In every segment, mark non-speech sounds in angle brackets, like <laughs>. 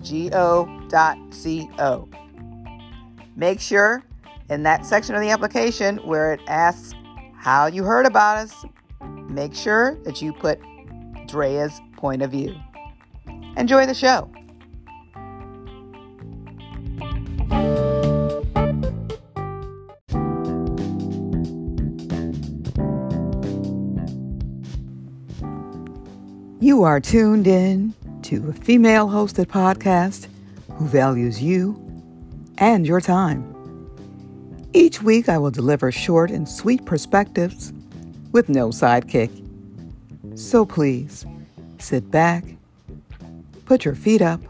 podgo.co. Make sure in that section of the application where it asks how you heard about us, make sure that you put Drea's point of view. Enjoy the show. You are tuned in to a female hosted podcast who values you and your time. Each week, I will deliver short and sweet perspectives with no sidekick. So please sit back, put your feet up,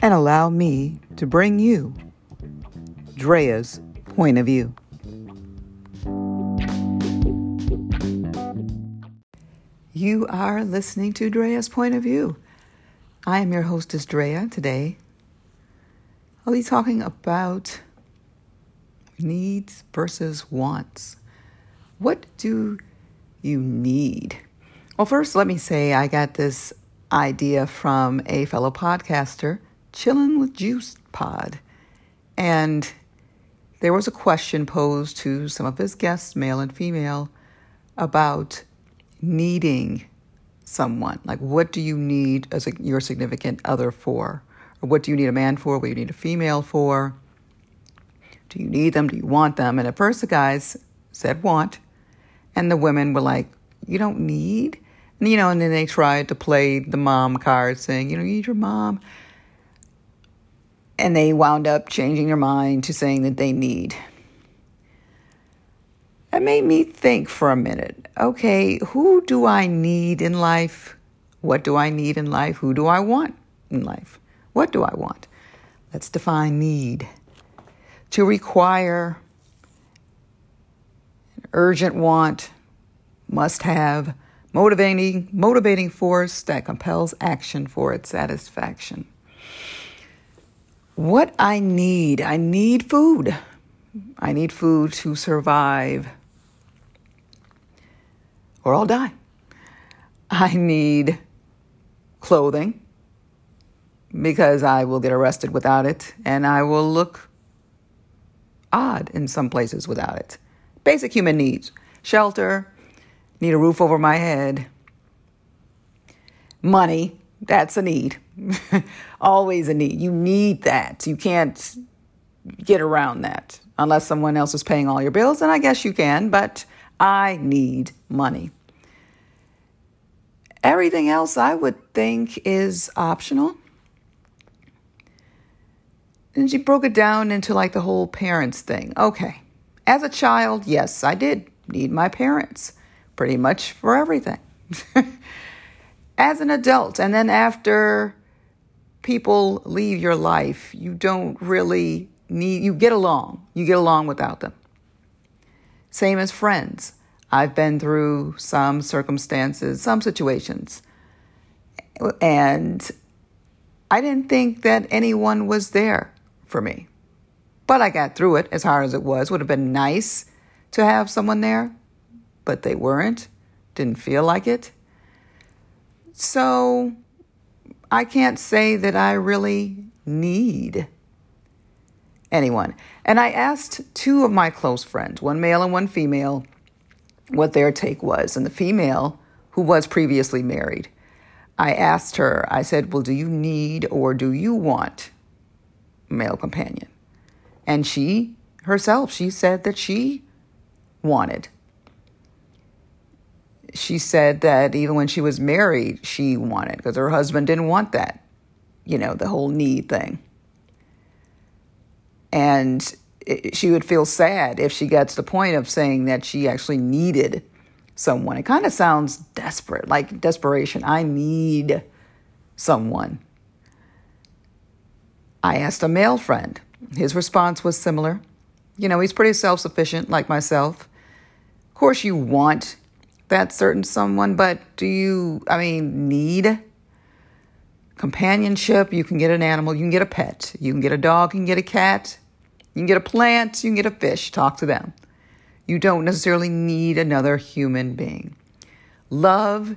and allow me to bring you Drea's point of view. You are listening to Drea's Point of View. I am your hostess, Drea. Today, I'll be talking about needs versus wants. What do you need? Well, first, let me say I got this idea from a fellow podcaster, Chillin' with Juice Pod. And there was a question posed to some of his guests, male and female, about needing someone. Like, what do you need as a, your significant other for? Or what do you need a man for? What do you need a female for? Do you need them? Do you want them? And at first, the guys said want, and the women were like, you don't need? And, you know, and then they tried to play the mom card saying, you know, you need your mom. And they wound up changing their mind to saying that they need. That made me think for a minute. Okay, who do I need in life? What do I need in life? Who do I want in life? What do I want? Let's define need. To require, an urgent want, must have, motivating, motivating force that compels action for its satisfaction. What I need, I need food. I need food to survive or I'll die. I need clothing because I will get arrested without it and I will look odd in some places without it. Basic human needs shelter, need a roof over my head, money, that's a need. <laughs> Always a need. You need that. You can't get around that unless someone else is paying all your bills, and I guess you can, but I need money. Everything else I would think is optional. And she broke it down into like the whole parents thing. Okay. As a child, yes, I did need my parents pretty much for everything. <laughs> As an adult, and then after people leave your life, you don't really need, you get along. You get along without them. Same as friends. I've been through some circumstances, some situations, and I didn't think that anyone was there for me. But I got through it as hard as it was. Would have been nice to have someone there, but they weren't. Didn't feel like it. So I can't say that I really need anyone. And I asked two of my close friends, one male and one female, what their take was. And the female, who was previously married, I asked her, I said, Well, do you need or do you want a male companion? And she herself, she said that she wanted. She said that even when she was married, she wanted because her husband didn't want that, you know, the whole need thing. And she would feel sad if she got to the point of saying that she actually needed someone. It kind of sounds desperate, like desperation. I need someone. I asked a male friend. His response was similar. You know, he's pretty self sufficient, like myself. Of course, you want that certain someone, but do you, I mean, need companionship? You can get an animal, you can get a pet, you can get a dog, you can get a cat, you can get a plant, you can get a fish, talk to them. You don't necessarily need another human being. Love,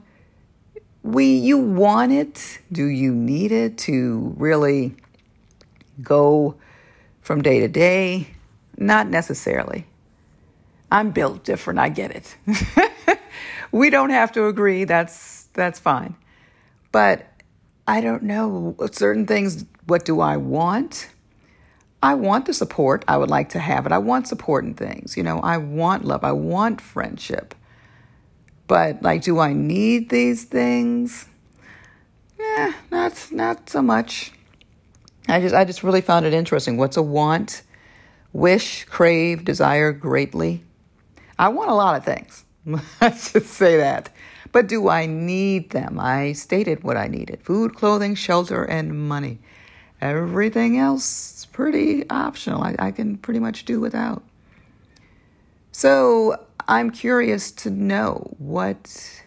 we you want it. Do you need it to really go from day to day? Not necessarily. I'm built different, I get it. <laughs> we don't have to agree, that's that's fine. But I don't know certain things what do I want? I want the support. I would like to have it. I want support in things. You know, I want love. I want friendship. But like, do I need these things? Yeah, not not so much. I just I just really found it interesting. What's a want? Wish, crave, desire greatly. I want a lot of things. <laughs> Let's just say that. But do I need them? I stated what I needed food, clothing, shelter, and money. Everything else is pretty optional. I, I can pretty much do without. So I'm curious to know what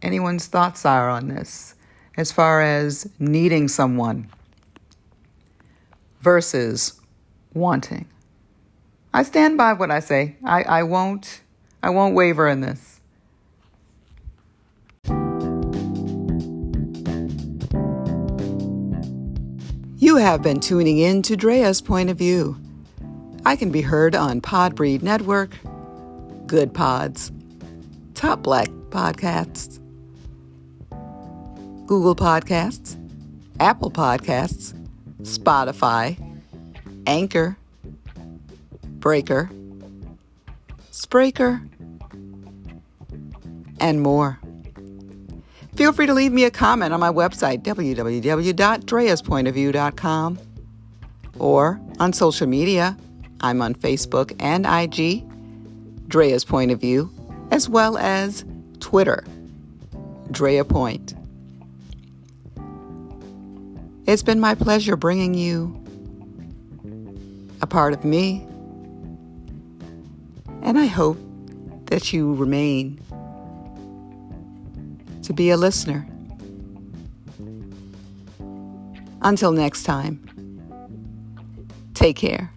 anyone's thoughts are on this as far as needing someone versus wanting. I stand by what I say. I, I won't I won't waver in this. You have been tuning in to Drea's Point of View. I can be heard on Podbreed Network, Goodpods, Top Black Podcasts, Google Podcasts, Apple Podcasts, Spotify, Anchor, Breaker, Spreaker, and more. Feel free to leave me a comment on my website, www.dreaspointofview.com, or on social media. I'm on Facebook and IG, Drea's Point of View, as well as Twitter, Drea Point. It's been my pleasure bringing you a part of me, and I hope that you remain to be a listener. Until next time, take care.